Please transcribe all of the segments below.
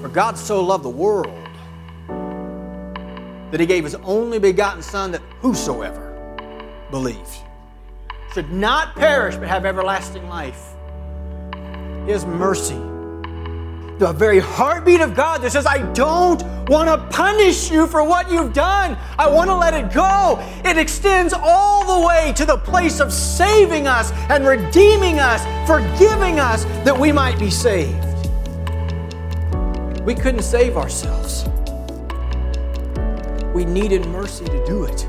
For God so loved the world that he gave his only begotten Son that whosoever believes should not perish but have everlasting life. His mercy the very heartbeat of God that says, I don't want to punish you for what you've done. I want to let it go. It extends all the way to the place of saving us and redeeming us, forgiving us that we might be saved. We couldn't save ourselves. We needed mercy to do it.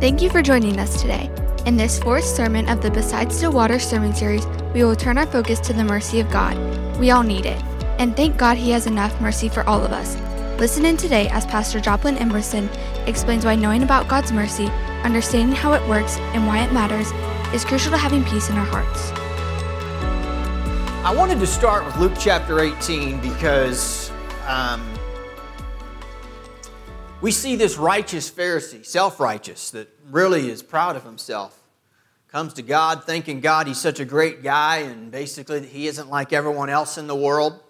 Thank you for joining us today. In this fourth sermon of the Besides the Water sermon series, we will turn our focus to the mercy of God. We all need it. And thank God He has enough mercy for all of us. Listen in today as Pastor Joplin Emerson explains why knowing about God's mercy, understanding how it works, and why it matters is crucial to having peace in our hearts. I wanted to start with Luke chapter 18 because um, we see this righteous Pharisee, self righteous, that really is proud of himself comes to God thinking God, he's such a great guy, and basically he isn't like everyone else in the world.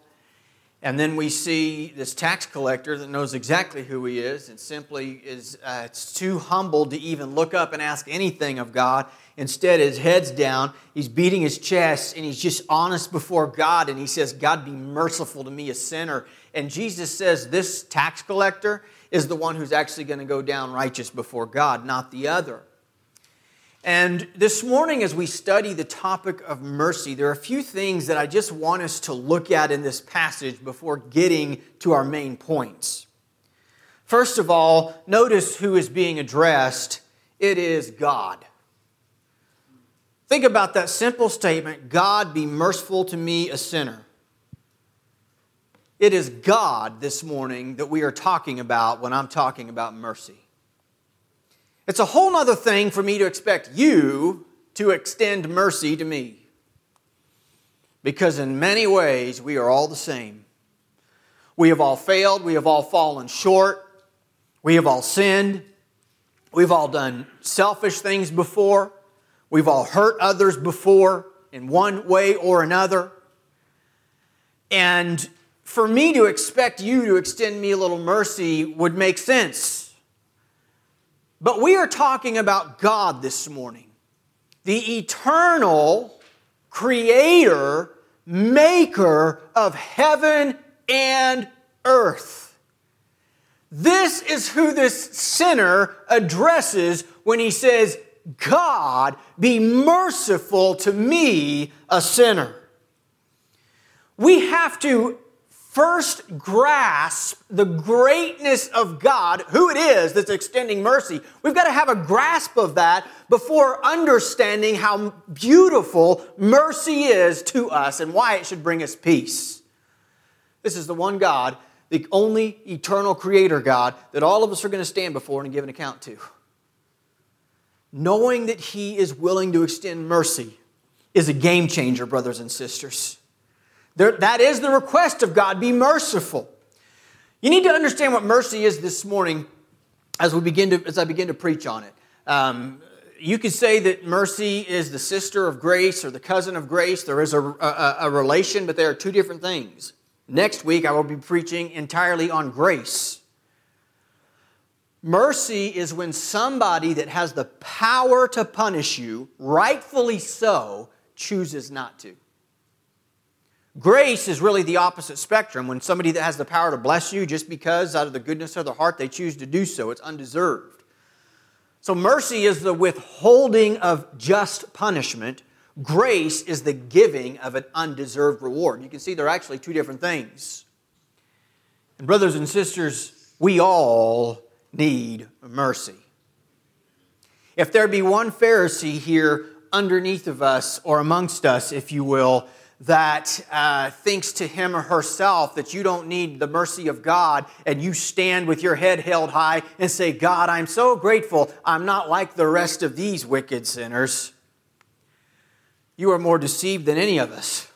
And then we see this tax collector that knows exactly who he is and simply is uh, it's too humble to even look up and ask anything of God. Instead, his head's down, he's beating his chest, and he's just honest before God. And he says, God, be merciful to me, a sinner. And Jesus says, This tax collector is the one who's actually going to go down righteous before God, not the other. And this morning, as we study the topic of mercy, there are a few things that I just want us to look at in this passage before getting to our main points. First of all, notice who is being addressed it is God. Think about that simple statement God, be merciful to me, a sinner. It is God this morning that we are talking about when I'm talking about mercy. It's a whole other thing for me to expect you to extend mercy to me. Because in many ways, we are all the same. We have all failed, we have all fallen short, we have all sinned, we've all done selfish things before, we've all hurt others before in one way or another. And for me to expect you to extend me a little mercy would make sense but we are talking about God this morning, the eternal creator, maker of heaven and earth. This is who this sinner addresses when he says, God, be merciful to me, a sinner. We have to first grasp the greatness of God, who it is that's extending mercy. We've got to have a grasp of that before understanding how beautiful mercy is to us and why it should bring us peace. This is the one God, the only eternal creator God that all of us are going to stand before and give an account to. Knowing that He is willing to extend mercy is a game changer, brothers and sisters. That is the request of God be merciful. You need to understand what mercy is this morning as, we begin to, as I begin to preach on it. Um, you could say that mercy is the sister of grace or the cousin of grace. There is a, a, a relation, but they are two different things. Next week, I will be preaching entirely on grace. Mercy is when somebody that has the power to punish you, rightfully so, chooses not to. Grace is really the opposite spectrum. When somebody that has the power to bless you just because out of the goodness of their heart they choose to do so, it's undeserved. So mercy is the withholding of just punishment. Grace is the giving of an undeserved reward. You can see they're actually two different things. And brothers and sisters, we all need mercy. If there be one Pharisee here underneath of us or amongst us, if you will, that uh, thinks to him or herself that you don't need the mercy of God and you stand with your head held high and say, God, I'm so grateful I'm not like the rest of these wicked sinners. You are more deceived than any of us.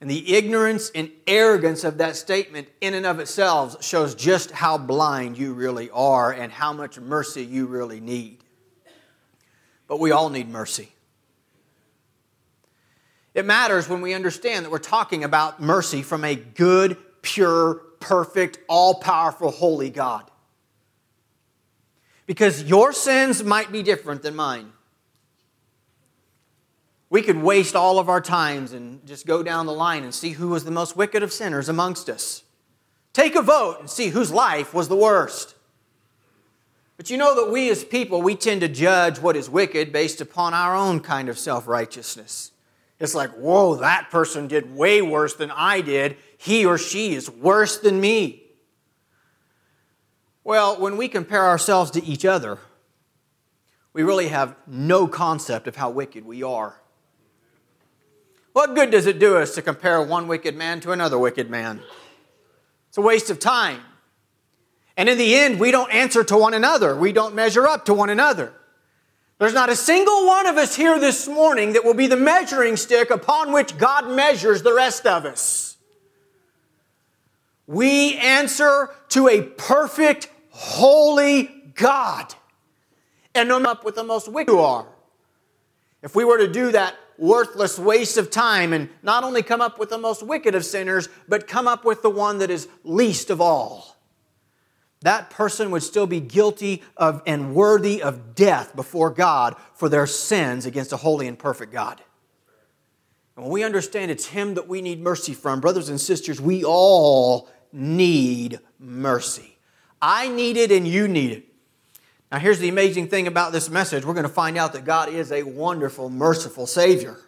And the ignorance and arrogance of that statement, in and of itself, shows just how blind you really are and how much mercy you really need. But we all need mercy. It matters when we understand that we're talking about mercy from a good, pure, perfect, all powerful, holy God. Because your sins might be different than mine. We could waste all of our times and just go down the line and see who was the most wicked of sinners amongst us. Take a vote and see whose life was the worst. But you know that we as people, we tend to judge what is wicked based upon our own kind of self righteousness. It's like, whoa, that person did way worse than I did. He or she is worse than me. Well, when we compare ourselves to each other, we really have no concept of how wicked we are. What good does it do us to compare one wicked man to another wicked man? It's a waste of time. And in the end, we don't answer to one another. We don't measure up to one another. There's not a single one of us here this morning that will be the measuring stick upon which God measures the rest of us. We answer to a perfect, holy God. And no up with the most wicked you are. If we were to do that worthless waste of time and not only come up with the most wicked of sinners, but come up with the one that is least of all that person would still be guilty of and worthy of death before God for their sins against a holy and perfect God. And when we understand it's Him that we need mercy from, brothers and sisters, we all need mercy. I need it and you need it. Now, here's the amazing thing about this message we're going to find out that God is a wonderful, merciful Savior.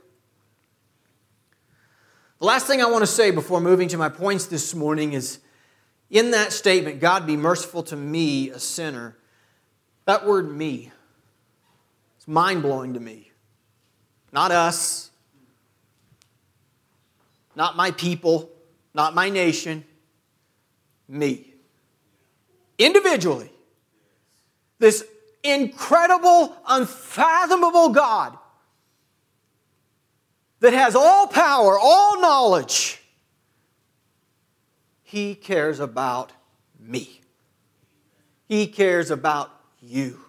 The last thing I want to say before moving to my points this morning is in that statement, God be merciful to me, a sinner, that word me, it's mind blowing to me. Not us, not my people, not my nation, me. Individually. This incredible, unfathomable God that has all power, all knowledge he cares about me. He cares about you.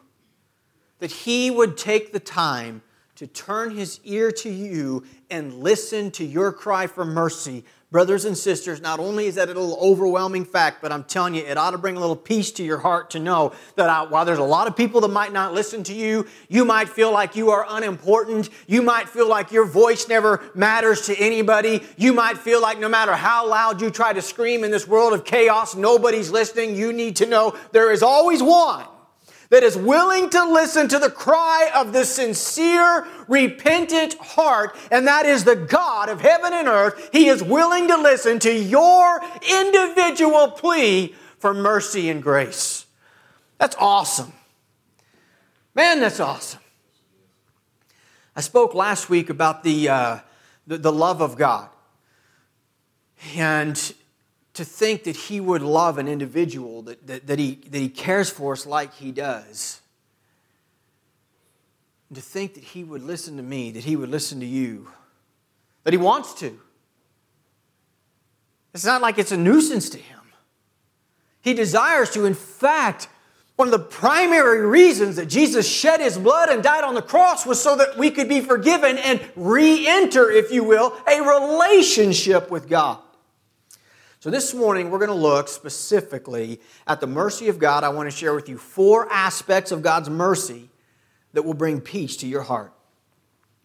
That He would take the time to turn His ear to you and listen to your cry for mercy Brothers and sisters, not only is that a little overwhelming fact, but I'm telling you, it ought to bring a little peace to your heart to know that I, while there's a lot of people that might not listen to you, you might feel like you are unimportant. You might feel like your voice never matters to anybody. You might feel like no matter how loud you try to scream in this world of chaos, nobody's listening. You need to know there is always one that is willing to listen to the cry of the sincere, repentant heart, and that is the God of heaven and earth. He is willing to listen to your individual plea for mercy and grace. That's awesome. Man, that's awesome. I spoke last week about the, uh, the, the love of God. And to think that he would love an individual, that, that, that, he, that he cares for us like he does. And to think that he would listen to me, that he would listen to you, that he wants to. It's not like it's a nuisance to him. He desires to. In fact, one of the primary reasons that Jesus shed his blood and died on the cross was so that we could be forgiven and re enter, if you will, a relationship with God. So, this morning we're going to look specifically at the mercy of God. I want to share with you four aspects of God's mercy that will bring peace to your heart.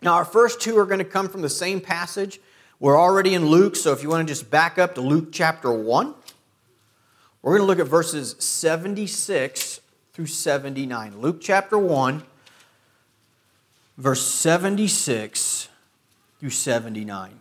Now, our first two are going to come from the same passage. We're already in Luke, so if you want to just back up to Luke chapter 1, we're going to look at verses 76 through 79. Luke chapter 1, verse 76 through 79.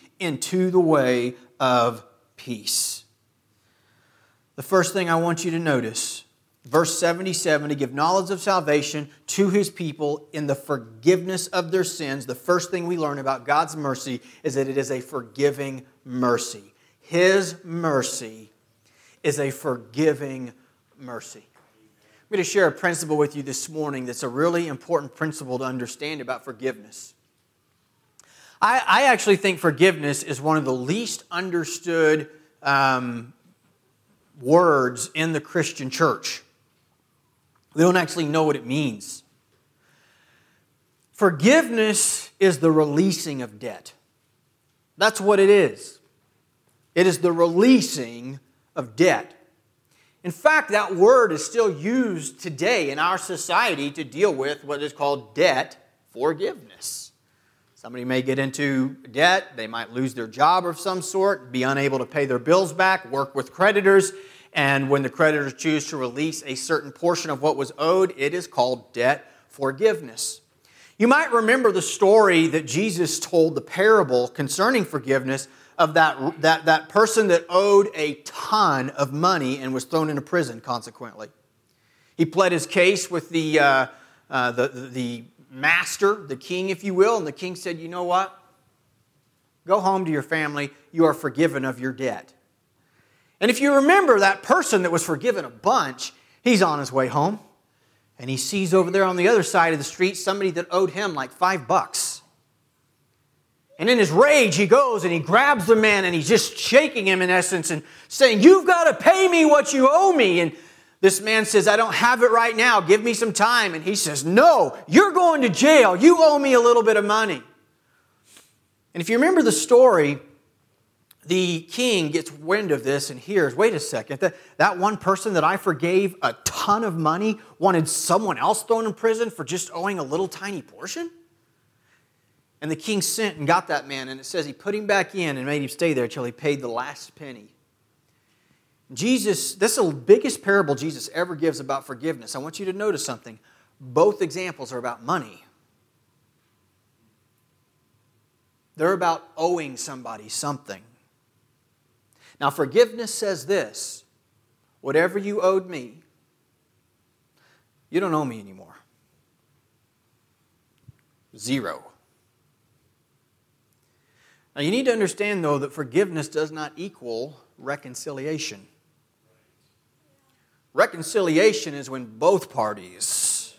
into the way of peace. The first thing I want you to notice verse 77 to give knowledge of salvation to his people in the forgiveness of their sins. The first thing we learn about God's mercy is that it is a forgiving mercy. His mercy is a forgiving mercy. I'm going to share a principle with you this morning that's a really important principle to understand about forgiveness. I, I actually think forgiveness is one of the least understood um, words in the Christian church. We don't actually know what it means. Forgiveness is the releasing of debt. That's what it is. It is the releasing of debt. In fact, that word is still used today in our society to deal with what is called debt forgiveness. Somebody may get into debt, they might lose their job of some sort, be unable to pay their bills back, work with creditors, and when the creditors choose to release a certain portion of what was owed, it is called debt forgiveness. You might remember the story that Jesus told, the parable concerning forgiveness of that, that, that person that owed a ton of money and was thrown into prison consequently. He pled his case with the, uh, uh, the, the master, the king, if you will, and the king said, You know what? Go home to your family. You are forgiven of your debt. And if you remember that person that was forgiven a bunch, he's on his way home and he sees over there on the other side of the street somebody that owed him like five bucks. And in his rage, he goes and he grabs the man and he's just shaking him in essence and saying, You've got to pay me what you owe me. And this man says, I don't have it right now. Give me some time. And he says, No, you're going to jail. You owe me a little bit of money. And if you remember the story, the king gets wind of this and hears wait a second, that, that one person that I forgave a ton of money wanted someone else thrown in prison for just owing a little tiny portion? And the king sent and got that man, and it says he put him back in and made him stay there until he paid the last penny. Jesus, this is the biggest parable Jesus ever gives about forgiveness. I want you to notice something. Both examples are about money. They're about owing somebody something. Now, forgiveness says this whatever you owed me, you don't owe me anymore. Zero. Now, you need to understand, though, that forgiveness does not equal reconciliation. Reconciliation is when both parties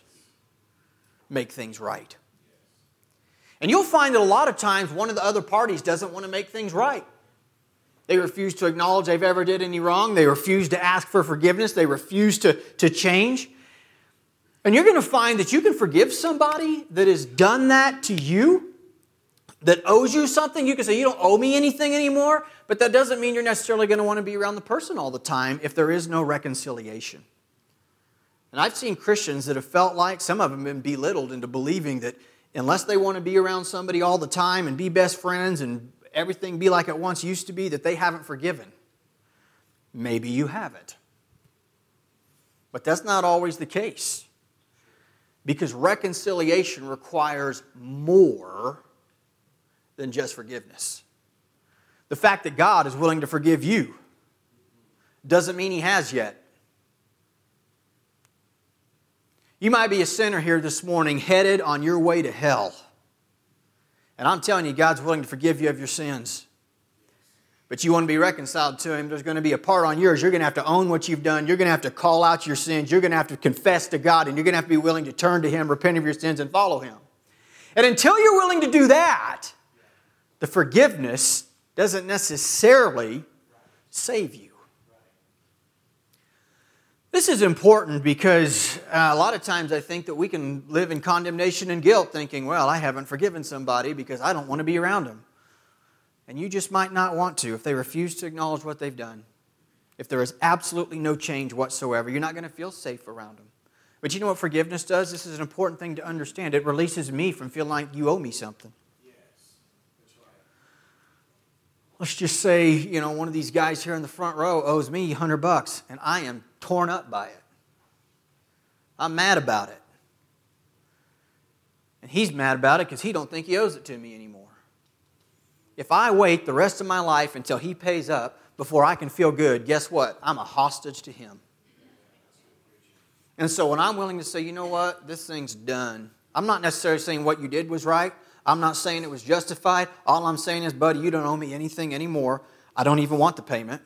make things right. And you'll find that a lot of times one of the other parties doesn't want to make things right. They refuse to acknowledge they've ever did any wrong. They refuse to ask for forgiveness. They refuse to, to change. And you're going to find that you can forgive somebody that has done that to you, that owes you something. You can say, You don't owe me anything anymore, but that doesn't mean you're necessarily going to want to be around the person all the time if there is no reconciliation. And I've seen Christians that have felt like, some of them have been belittled into believing that unless they want to be around somebody all the time and be best friends and everything be like it once used to be, that they haven't forgiven. Maybe you haven't. But that's not always the case. Because reconciliation requires more than just forgiveness. The fact that God is willing to forgive you doesn't mean He has yet. You might be a sinner here this morning headed on your way to hell. And I'm telling you, God's willing to forgive you of your sins. But you want to be reconciled to Him, there's going to be a part on yours. You're going to have to own what you've done. You're going to have to call out your sins. You're going to have to confess to God, and you're going to have to be willing to turn to Him, repent of your sins, and follow Him. And until you're willing to do that, the forgiveness doesn't necessarily save you. This is important because uh, a lot of times I think that we can live in condemnation and guilt thinking, well, I haven't forgiven somebody because I don't want to be around them. And you just might not want to if they refuse to acknowledge what they've done. If there is absolutely no change whatsoever, you're not going to feel safe around them. But you know what forgiveness does? This is an important thing to understand. It releases me from feeling like you owe me something. Let's just say, you know, one of these guys here in the front row owes me 100 bucks and I am torn up by it. I'm mad about it. And he's mad about it because he don't think he owes it to me anymore. If I wait the rest of my life until he pays up before I can feel good, guess what? I'm a hostage to him. And so when I'm willing to say, you know what, this thing's done, I'm not necessarily saying what you did was right. I'm not saying it was justified. All I'm saying is, buddy, you don't owe me anything anymore. I don't even want the payment.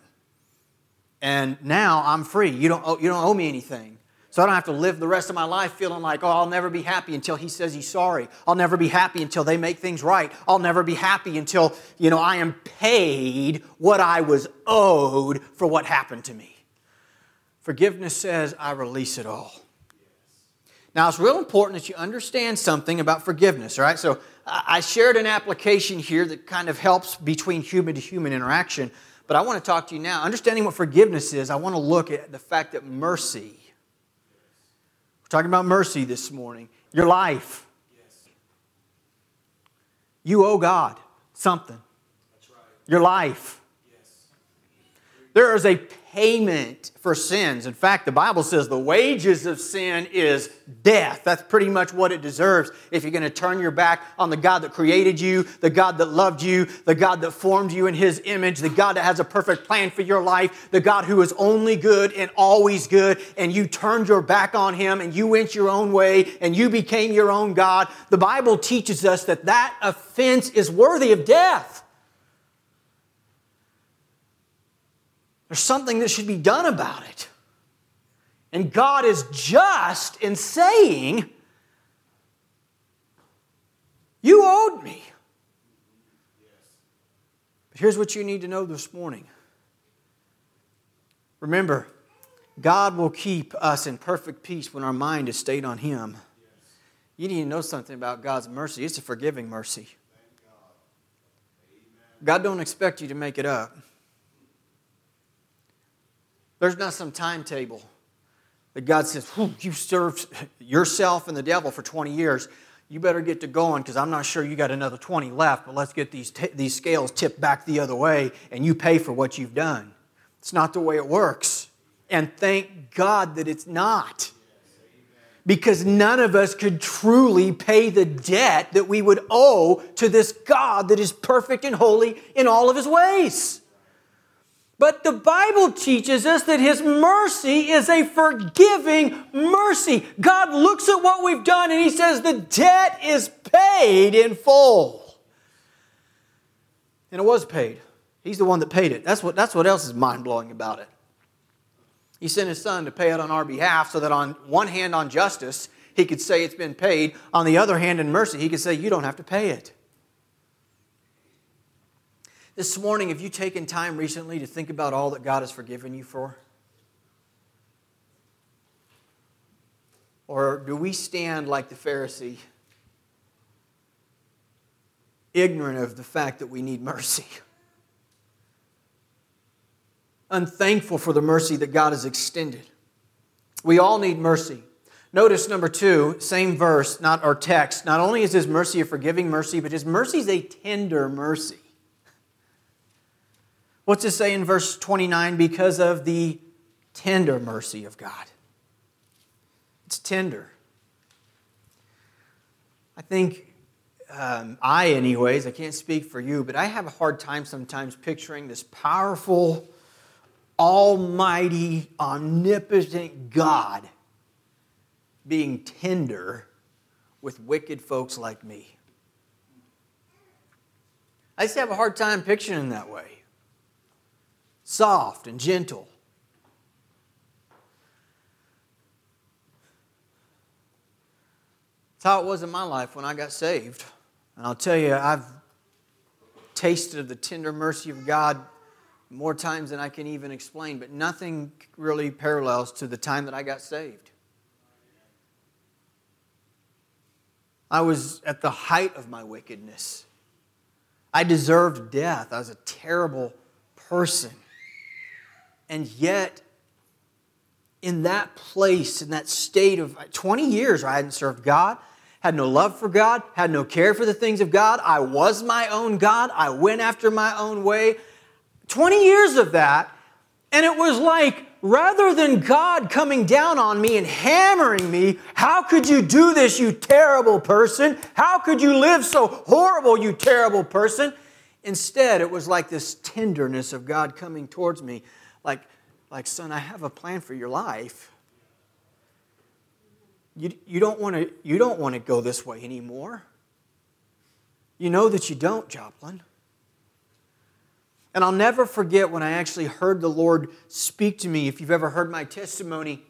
And now I'm free. You don't owe, you don't owe me anything. So I don't have to live the rest of my life feeling like, oh, I'll never be happy until he says he's sorry. I'll never be happy until they make things right. I'll never be happy until, you know, I am paid what I was owed for what happened to me. Forgiveness says, I release it all. Now, it's real important that you understand something about forgiveness, right? So, I shared an application here that kind of helps between human to human interaction, but I want to talk to you now. Understanding what forgiveness is, I want to look at the fact that mercy, we're talking about mercy this morning, your life. You owe God something. Your life. There is a payment for sins. In fact, the Bible says the wages of sin is death. That's pretty much what it deserves if you're going to turn your back on the God that created you, the God that loved you, the God that formed you in His image, the God that has a perfect plan for your life, the God who is only good and always good, and you turned your back on Him and you went your own way and you became your own God. The Bible teaches us that that offense is worthy of death. There's something that should be done about it. And God is just in saying, You owed me. But here's what you need to know this morning. Remember, God will keep us in perfect peace when our mind is stayed on Him. You need to know something about God's mercy. It's a forgiving mercy. God don't expect you to make it up. There's not some timetable that God says, you served yourself and the devil for 20 years. You better get to going because I'm not sure you got another 20 left, but let's get these, t- these scales tipped back the other way and you pay for what you've done. It's not the way it works. And thank God that it's not. Because none of us could truly pay the debt that we would owe to this God that is perfect and holy in all of his ways. But the Bible teaches us that His mercy is a forgiving mercy. God looks at what we've done and He says the debt is paid in full. And it was paid. He's the one that paid it. That's what, that's what else is mind blowing about it. He sent His Son to pay it on our behalf so that on one hand, on justice, He could say it's been paid. On the other hand, in mercy, He could say, You don't have to pay it. This morning, have you taken time recently to think about all that God has forgiven you for? Or do we stand like the Pharisee, ignorant of the fact that we need mercy? Unthankful for the mercy that God has extended. We all need mercy. Notice number two, same verse, not our text. Not only is his mercy a forgiving mercy, but his mercy is a tender mercy. What's it say in verse 29? Because of the tender mercy of God. It's tender. I think um, I, anyways, I can't speak for you, but I have a hard time sometimes picturing this powerful, almighty, omnipotent God being tender with wicked folks like me. I just have a hard time picturing that way soft and gentle. That's how it was in my life when I got saved. And I'll tell you, I've tasted of the tender mercy of God more times than I can even explain, but nothing really parallels to the time that I got saved. I was at the height of my wickedness. I deserved death. I was a terrible person. And yet, in that place, in that state of 20 years, I hadn't served God, had no love for God, had no care for the things of God. I was my own God. I went after my own way. 20 years of that. And it was like, rather than God coming down on me and hammering me, how could you do this, you terrible person? How could you live so horrible, you terrible person? Instead, it was like this tenderness of God coming towards me like, like, son, I have a plan for your life. you, you don't want to you don't want to go this way anymore. You know that you don't, Joplin. And I'll never forget when I actually heard the Lord speak to me. If you've ever heard my testimony,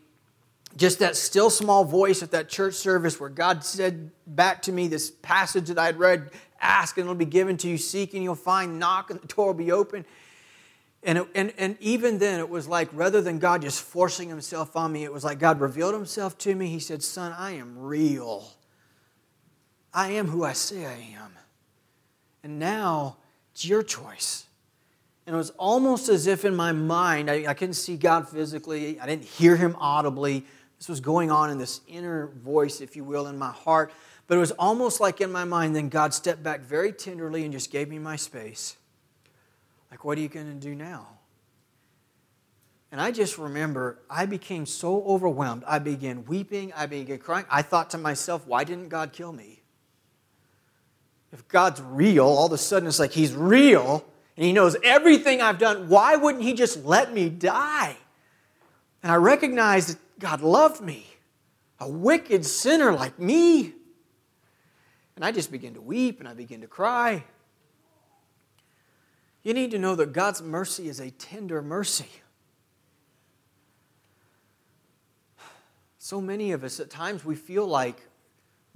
just that still small voice at that church service where God said back to me this passage that I'd read ask and it'll be given to you, seek and you'll find, knock and the door will be open. And, it, and, and even then, it was like rather than God just forcing himself on me, it was like God revealed himself to me. He said, Son, I am real. I am who I say I am. And now it's your choice. And it was almost as if in my mind, I, I couldn't see God physically, I didn't hear him audibly. This was going on in this inner voice, if you will, in my heart. But it was almost like in my mind, then God stepped back very tenderly and just gave me my space. Like, what are you going to do now? And I just remember I became so overwhelmed. I began weeping. I began crying. I thought to myself, why didn't God kill me? If God's real, all of a sudden it's like He's real and He knows everything I've done. Why wouldn't He just let me die? And I recognized that God loved me, a wicked sinner like me. And I just began to weep and I began to cry. You need to know that God's mercy is a tender mercy. So many of us, at times, we feel like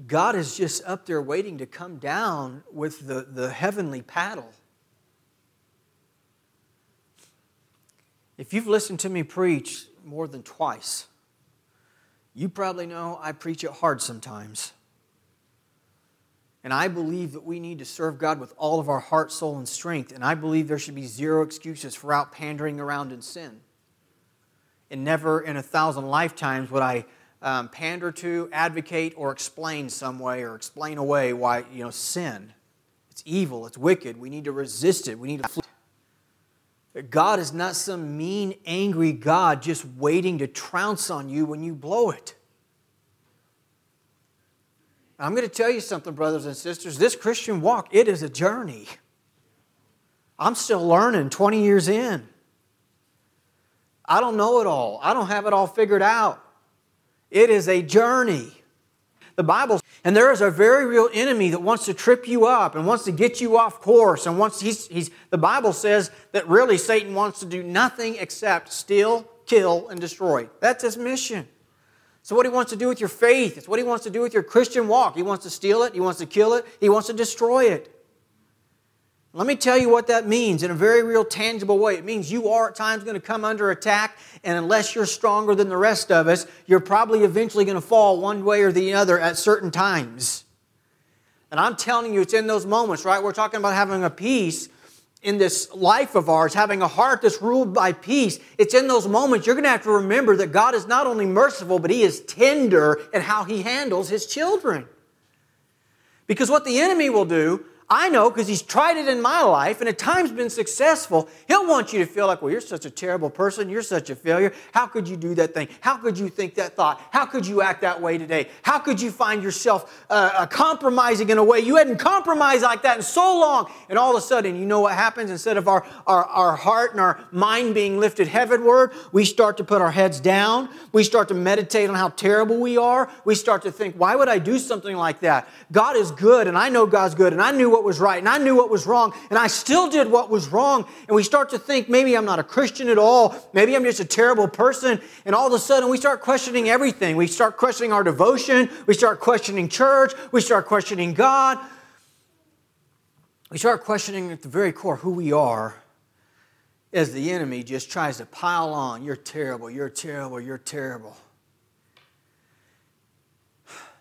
God is just up there waiting to come down with the, the heavenly paddle. If you've listened to me preach more than twice, you probably know I preach it hard sometimes. And I believe that we need to serve God with all of our heart, soul, and strength. And I believe there should be zero excuses for out pandering around in sin. And never in a thousand lifetimes would I um, pander to, advocate, or explain some way or explain away why, you know, sin. It's evil, it's wicked. We need to resist it. We need to flee. God is not some mean, angry God just waiting to trounce on you when you blow it. I'm going to tell you something, brothers and sisters. This Christian walk, it is a journey. I'm still learning 20 years in. I don't know it all. I don't have it all figured out. It is a journey. The Bible, and there is a very real enemy that wants to trip you up and wants to get you off course. And wants he's, he's the Bible says that really Satan wants to do nothing except steal, kill, and destroy. That's his mission. So, what he wants to do with your faith, it's what he wants to do with your Christian walk. He wants to steal it, he wants to kill it, he wants to destroy it. Let me tell you what that means in a very real, tangible way. It means you are at times going to come under attack, and unless you're stronger than the rest of us, you're probably eventually going to fall one way or the other at certain times. And I'm telling you, it's in those moments, right? We're talking about having a peace in this life of ours, having a heart that's ruled by peace, it's in those moments you're going to have to remember that God is not only merciful, but He is tender in how He handles His children. Because what the enemy will do I know because he's tried it in my life and at times been successful. He'll want you to feel like, well, you're such a terrible person. You're such a failure. How could you do that thing? How could you think that thought? How could you act that way today? How could you find yourself uh, uh, compromising in a way you hadn't compromised like that in so long? And all of a sudden, you know what happens? Instead of our, our, our heart and our mind being lifted heavenward, we start to put our heads down. We start to meditate on how terrible we are. We start to think, why would I do something like that? God is good, and I know God's good, and I knew what what was right and I knew what was wrong and I still did what was wrong. And we start to think maybe I'm not a Christian at all. Maybe I'm just a terrible person. And all of a sudden we start questioning everything. We start questioning our devotion. We start questioning church. We start questioning God. We start questioning at the very core who we are as the enemy just tries to pile on. You're terrible. You're terrible. You're terrible.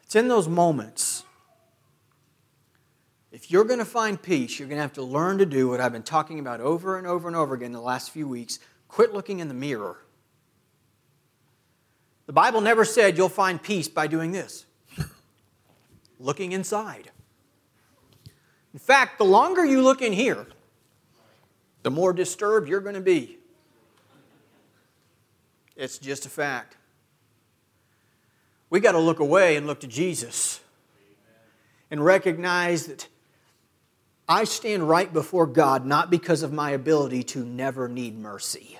It's in those moments if you're going to find peace, you're going to have to learn to do what I've been talking about over and over and over again the last few weeks quit looking in the mirror. The Bible never said you'll find peace by doing this looking inside. In fact, the longer you look in here, the more disturbed you're going to be. It's just a fact. We got to look away and look to Jesus and recognize that I stand right before God not because of my ability to never need mercy.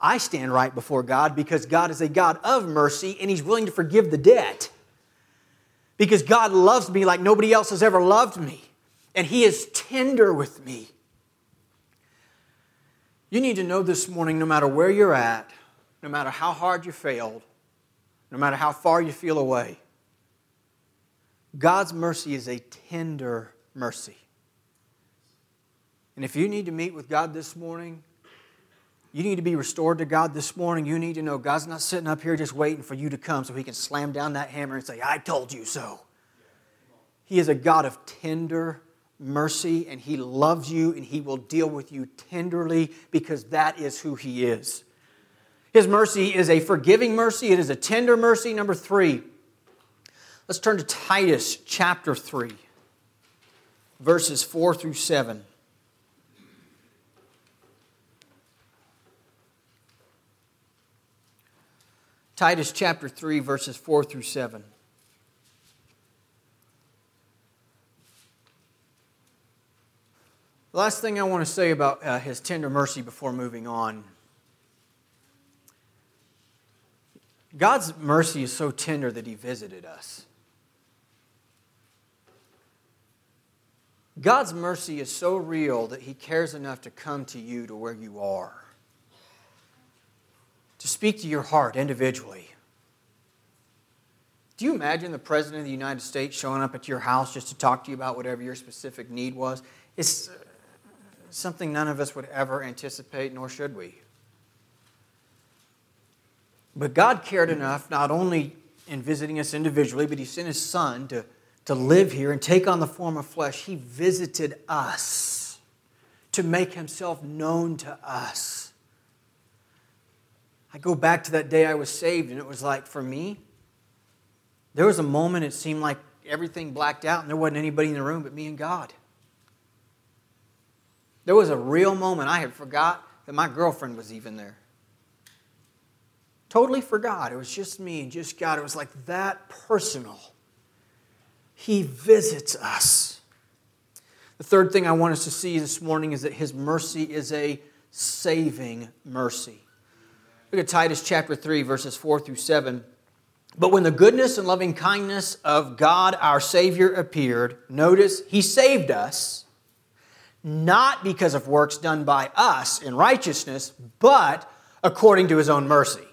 I stand right before God because God is a God of mercy and He's willing to forgive the debt. Because God loves me like nobody else has ever loved me, and He is tender with me. You need to know this morning no matter where you're at, no matter how hard you failed, no matter how far you feel away, God's mercy is a tender mercy. And if you need to meet with God this morning, you need to be restored to God this morning. You need to know God's not sitting up here just waiting for you to come so He can slam down that hammer and say, I told you so. He is a God of tender mercy, and He loves you, and He will deal with you tenderly because that is who He is. His mercy is a forgiving mercy, it is a tender mercy. Number three, let's turn to Titus chapter 3, verses 4 through 7. Titus chapter 3, verses 4 through 7. The last thing I want to say about uh, his tender mercy before moving on. God's mercy is so tender that he visited us. God's mercy is so real that he cares enough to come to you to where you are to speak to your heart individually. Do you imagine the President of the United States showing up at your house just to talk to you about whatever your specific need was? It's uh, something none of us would ever anticipate, nor should we. But God cared enough, not only in visiting us individually, but He sent His Son to, to live here and take on the form of flesh. He visited us to make Himself known to us. I go back to that day I was saved, and it was like, for me, there was a moment it seemed like everything blacked out and there wasn't anybody in the room but me and God. There was a real moment I had forgot that my girlfriend was even there. Totally forgot. It was just me and just God. It was like that personal. He visits us. The third thing I want us to see this morning is that His mercy is a saving mercy. Look at Titus chapter 3, verses 4 through 7. But when the goodness and loving kindness of God our Savior appeared, notice he saved us, not because of works done by us in righteousness, but according to his own mercy.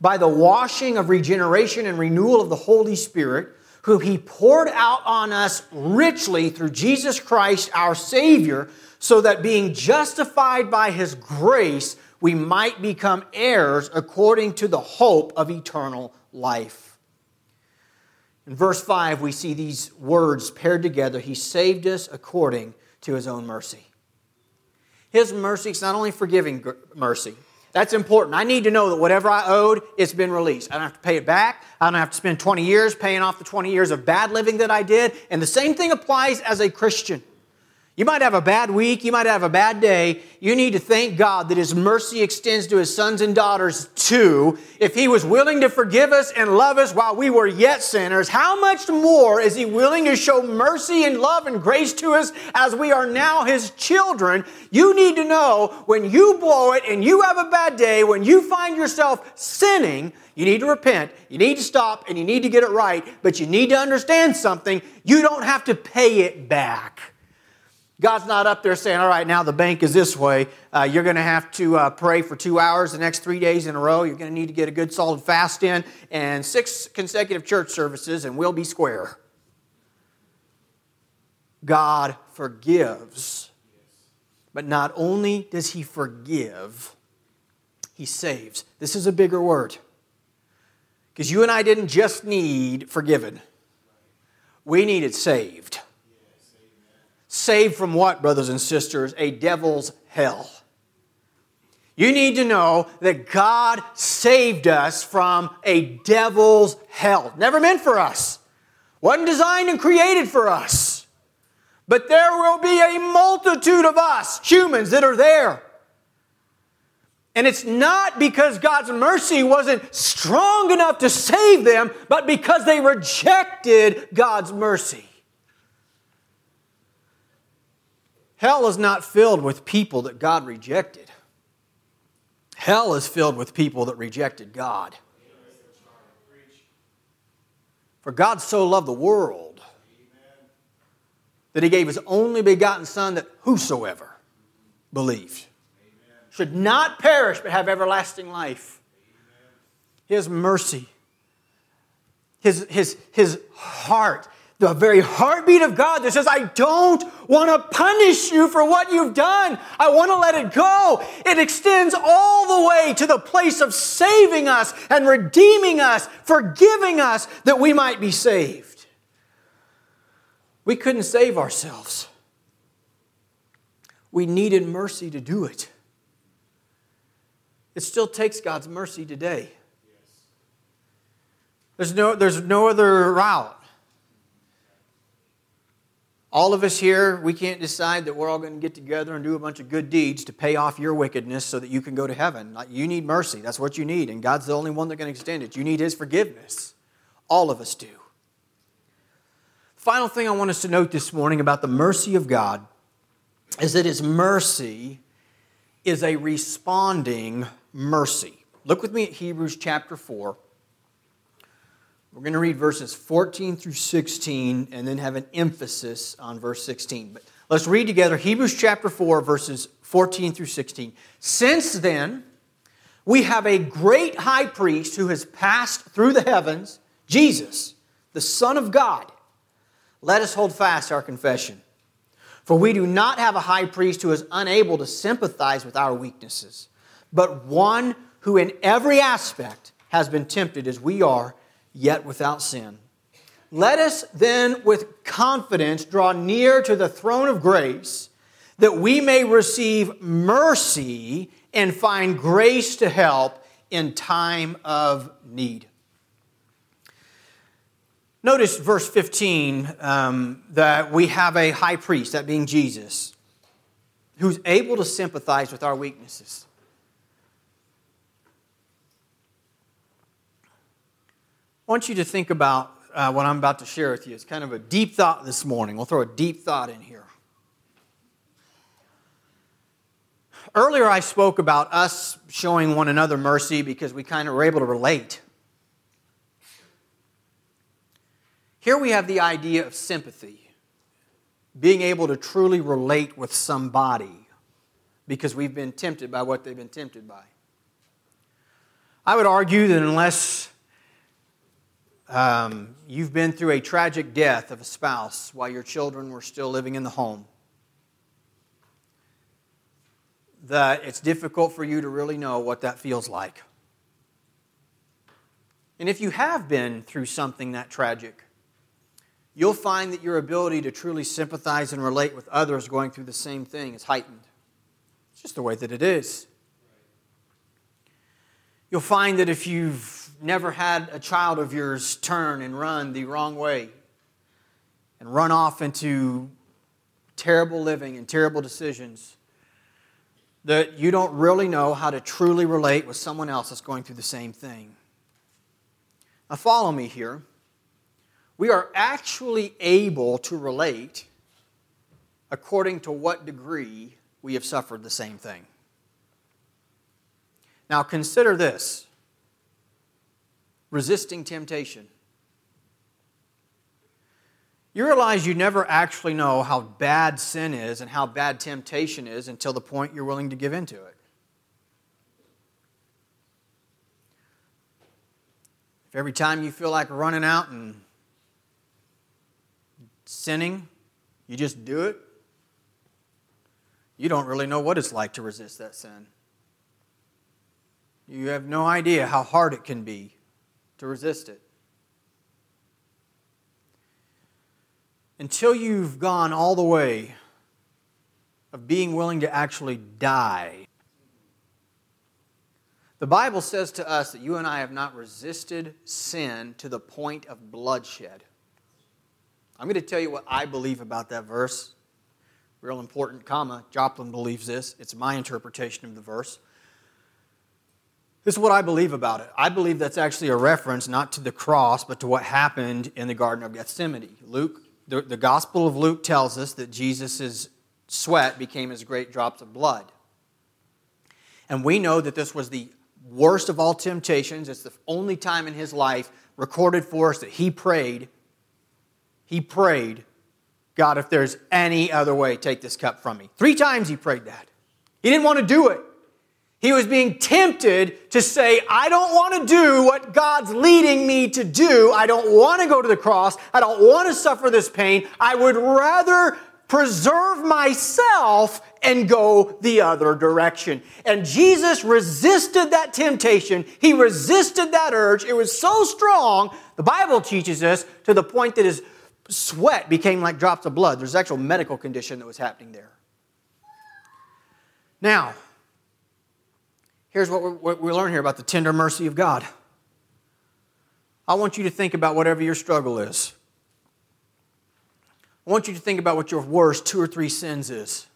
By the washing of regeneration and renewal of the Holy Spirit, who he poured out on us richly through Jesus Christ our Savior, so that being justified by his grace, we might become heirs according to the hope of eternal life. In verse 5, we see these words paired together He saved us according to His own mercy. His mercy is not only forgiving mercy, that's important. I need to know that whatever I owed, it's been released. I don't have to pay it back. I don't have to spend 20 years paying off the 20 years of bad living that I did. And the same thing applies as a Christian. You might have a bad week, you might have a bad day. You need to thank God that His mercy extends to His sons and daughters too. If He was willing to forgive us and love us while we were yet sinners, how much more is He willing to show mercy and love and grace to us as we are now His children? You need to know when you blow it and you have a bad day, when you find yourself sinning, you need to repent, you need to stop, and you need to get it right. But you need to understand something. You don't have to pay it back. God's not up there saying, all right, now the bank is this way. Uh, you're going to have to uh, pray for two hours the next three days in a row. You're going to need to get a good solid fast in and six consecutive church services, and we'll be square. God forgives. But not only does He forgive, He saves. This is a bigger word. Because you and I didn't just need forgiven, we needed saved. Saved from what, brothers and sisters? A devil's hell. You need to know that God saved us from a devil's hell. Never meant for us. Wasn't designed and created for us. But there will be a multitude of us, humans, that are there. And it's not because God's mercy wasn't strong enough to save them, but because they rejected God's mercy. Hell is not filled with people that God rejected. Hell is filled with people that rejected God. For God so loved the world that he gave his only begotten Son that whosoever believed should not perish but have everlasting life. His mercy, his, his, his heart, the very heartbeat of God that says, I don't want to punish you for what you've done. I want to let it go. It extends all the way to the place of saving us and redeeming us, forgiving us that we might be saved. We couldn't save ourselves. We needed mercy to do it. It still takes God's mercy today. There's no, there's no other route. All of us here, we can't decide that we're all going to get together and do a bunch of good deeds to pay off your wickedness so that you can go to heaven. You need mercy. That's what you need. And God's the only one that can extend it. You need His forgiveness. All of us do. Final thing I want us to note this morning about the mercy of God is that His mercy is a responding mercy. Look with me at Hebrews chapter 4. We're going to read verses 14 through 16 and then have an emphasis on verse 16. But let's read together Hebrews chapter 4, verses 14 through 16. Since then, we have a great high priest who has passed through the heavens, Jesus, the Son of God. Let us hold fast our confession. For we do not have a high priest who is unable to sympathize with our weaknesses, but one who in every aspect has been tempted as we are yet without sin. Let us then with confidence draw near to the throne of grace that we may receive mercy and find grace to help in time of need. Notice verse 15 um, that we have a high priest, that being Jesus, who's able to sympathize with our weaknesses. I want you to think about uh, what I'm about to share with you. It's kind of a deep thought this morning. We'll throw a deep thought in here. Earlier, I spoke about us showing one another mercy because we kind of were able to relate. Here we have the idea of sympathy, being able to truly relate with somebody because we've been tempted by what they've been tempted by. I would argue that unless um, you've been through a tragic death of a spouse while your children were still living in the home. That it's difficult for you to really know what that feels like. And if you have been through something that tragic, you'll find that your ability to truly sympathize and relate with others going through the same thing is heightened. It's just the way that it is. You'll find that if you've never had a child of yours turn and run the wrong way and run off into terrible living and terrible decisions, that you don't really know how to truly relate with someone else that's going through the same thing. Now, follow me here. We are actually able to relate according to what degree we have suffered the same thing. Now, consider this resisting temptation. You realize you never actually know how bad sin is and how bad temptation is until the point you're willing to give into it. If every time you feel like running out and sinning, you just do it, you don't really know what it's like to resist that sin. You have no idea how hard it can be to resist it. Until you've gone all the way of being willing to actually die. The Bible says to us that you and I have not resisted sin to the point of bloodshed. I'm going to tell you what I believe about that verse. Real important comma. Joplin believes this. It's my interpretation of the verse. This is what I believe about it. I believe that's actually a reference not to the cross, but to what happened in the Garden of Gethsemane. Luke, the, the Gospel of Luke tells us that Jesus' sweat became as great drops of blood. And we know that this was the worst of all temptations. It's the only time in his life recorded for us that he prayed. He prayed, God, if there's any other way, take this cup from me. Three times he prayed that. He didn't want to do it. He was being tempted to say, I don't want to do what God's leading me to do. I don't want to go to the cross. I don't want to suffer this pain. I would rather preserve myself and go the other direction. And Jesus resisted that temptation. He resisted that urge. It was so strong, the Bible teaches us, to the point that his sweat became like drops of blood. There's actual medical condition that was happening there. Now, here's what, what we learn here about the tender mercy of God. I want you to think about whatever your struggle is. I want you to think about what your worst two or three sins is.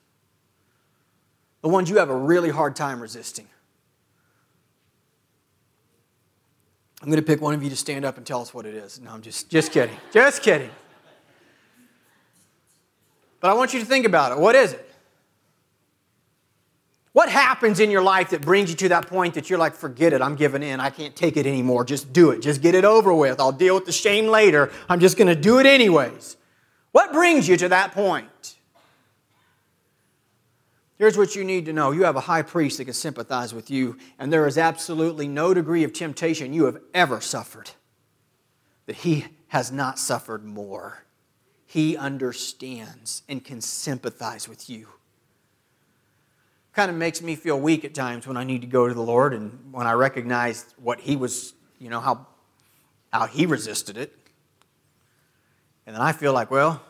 The ones you have a really hard time resisting. I'm going to pick one of you to stand up and tell us what it is. No, I'm just, just kidding. Just kidding. But I want you to think about it. What is it? What happens in your life that brings you to that point that you're like, forget it, I'm giving in, I can't take it anymore, just do it, just get it over with, I'll deal with the shame later, I'm just gonna do it anyways. What brings you to that point? Here's what you need to know. You have a high priest that can sympathize with you, and there is absolutely no degree of temptation you have ever suffered that he has not suffered more. He understands and can sympathize with you kind of makes me feel weak at times when I need to go to the Lord and when I recognize what He was, you know, how, how He resisted it. And then I feel like, well,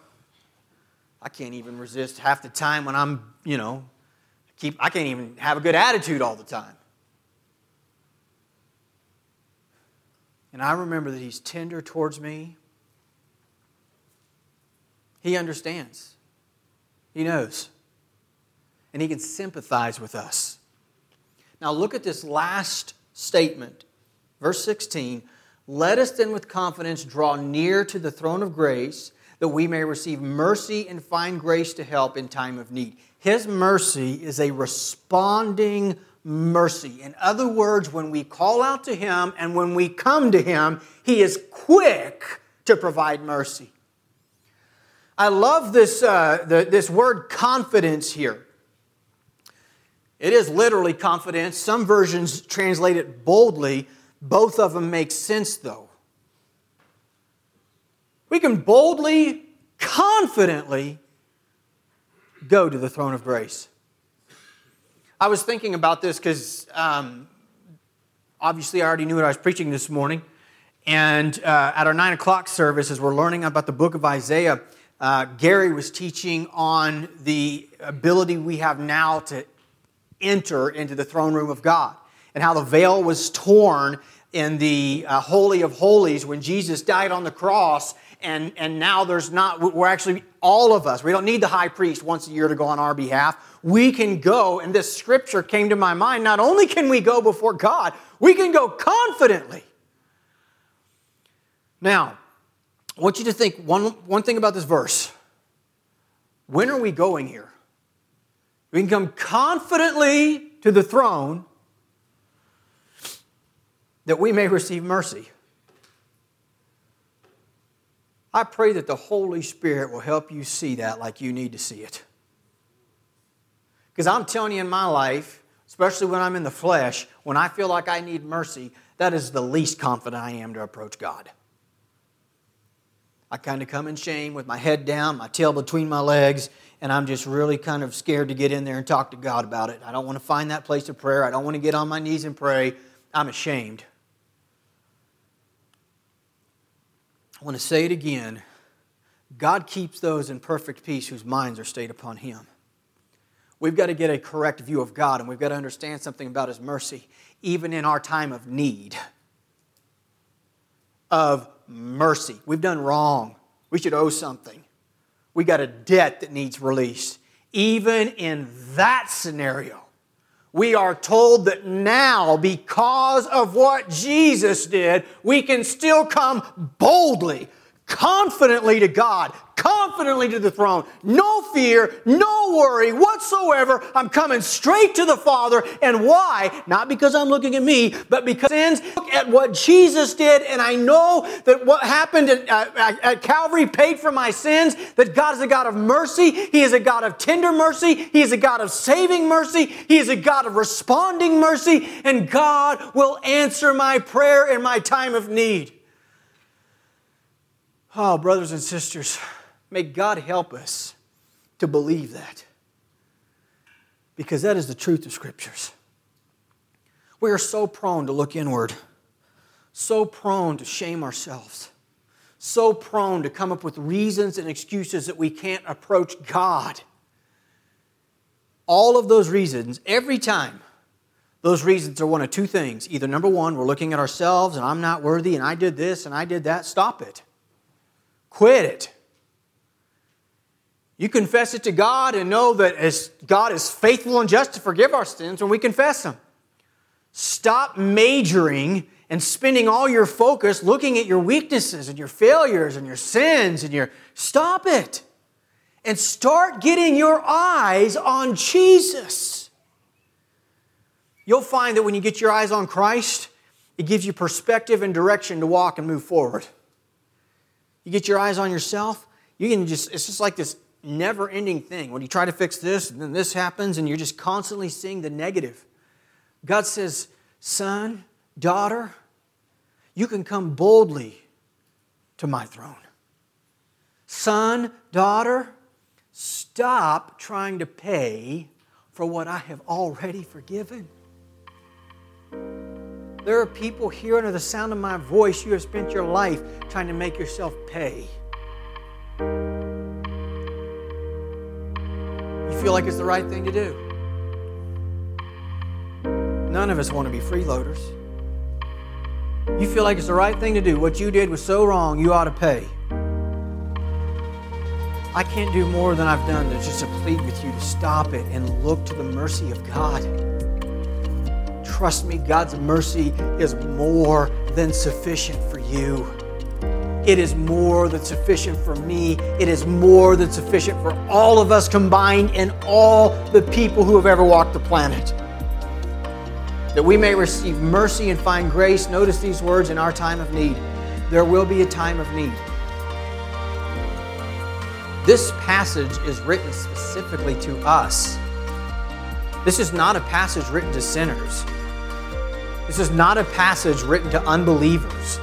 I can't even resist half the time when I'm, you know, keep, I can't even have a good attitude all the time. And I remember that He's tender towards me. He understands. He knows and he can sympathize with us. Now, look at this last statement, verse 16. Let us then with confidence draw near to the throne of grace that we may receive mercy and find grace to help in time of need. His mercy is a responding mercy. In other words, when we call out to Him and when we come to Him, He is quick to provide mercy. I love this, uh, the, this word confidence here. It is literally confidence. Some versions translate it boldly. Both of them make sense, though. We can boldly, confidently go to the throne of grace. I was thinking about this because um, obviously I already knew what I was preaching this morning. And uh, at our nine o'clock service, as we're learning about the book of Isaiah, uh, Gary was teaching on the ability we have now to enter into the throne room of God and how the veil was torn in the uh, Holy of Holies when Jesus died on the cross. And, and now there's not, we're actually, all of us, we don't need the high priest once a year to go on our behalf. We can go, and this scripture came to my mind. Not only can we go before God, we can go confidently. Now, I want you to think one, one thing about this verse. When are we going here? We can come confidently to the throne that we may receive mercy. I pray that the Holy Spirit will help you see that like you need to see it. Because I'm telling you, in my life, especially when I'm in the flesh, when I feel like I need mercy, that is the least confident I am to approach God. I kind of come in shame with my head down, my tail between my legs, and I'm just really kind of scared to get in there and talk to God about it. I don't want to find that place of prayer. I don't want to get on my knees and pray. I'm ashamed. I want to say it again. God keeps those in perfect peace whose minds are stayed upon Him. We've got to get a correct view of God, and we've got to understand something about His mercy, even in our time of need, of mercy. We've done wrong. We should owe something we got a debt that needs released. Even in that scenario, we are told that now, because of what Jesus did, we can still come boldly, confidently to God, confidently to the throne. No fear, no worry whatsoever. I'm coming straight to the Father. And why? Not because I'm looking at me, but because sins look at what Jesus did. And I know that what happened at, at, at Calvary paid for my sins, that God is a God of mercy. He is a God of tender mercy. He is a God of saving mercy. He is a God of responding mercy. And God will answer my prayer in my time of need. Oh, brothers and sisters, may God help us to believe that. Because that is the truth of Scriptures. We are so prone to look inward, so prone to shame ourselves, so prone to come up with reasons and excuses that we can't approach God. All of those reasons, every time, those reasons are one of two things. Either number one, we're looking at ourselves and I'm not worthy and I did this and I did that. Stop it. Quit it. You confess it to God and know that as God is faithful and just to forgive our sins when we confess them. Stop majoring and spending all your focus looking at your weaknesses and your failures and your sins and your stop it. And start getting your eyes on Jesus. You'll find that when you get your eyes on Christ, it gives you perspective and direction to walk and move forward. You get your eyes on yourself, you can just, it's just like this never ending thing. When you try to fix this, and then this happens, and you're just constantly seeing the negative. God says, Son, daughter, you can come boldly to my throne. Son, daughter, stop trying to pay for what I have already forgiven. There are people here under the sound of my voice, you have spent your life trying to make yourself pay. You feel like it's the right thing to do. None of us want to be freeloaders. You feel like it's the right thing to do. What you did was so wrong, you ought to pay. I can't do more than I've done to just to plead with you to stop it and look to the mercy of God trust me, God's mercy is more than sufficient for you. It is more than sufficient for me. It is more than sufficient for all of us combined and all the people who have ever walked the planet. That we may receive mercy and find grace. Notice these words in our time of need. There will be a time of need. This passage is written specifically to us. This is not a passage written to sinners. This is not a passage written to unbelievers.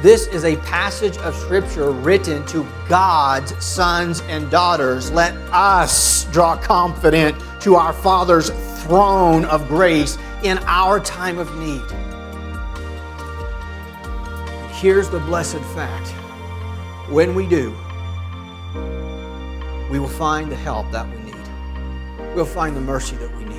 This is a passage of Scripture written to God's sons and daughters. Let us draw confident to our Father's throne of grace in our time of need. Here's the blessed fact when we do, we will find the help that we need, we'll find the mercy that we need.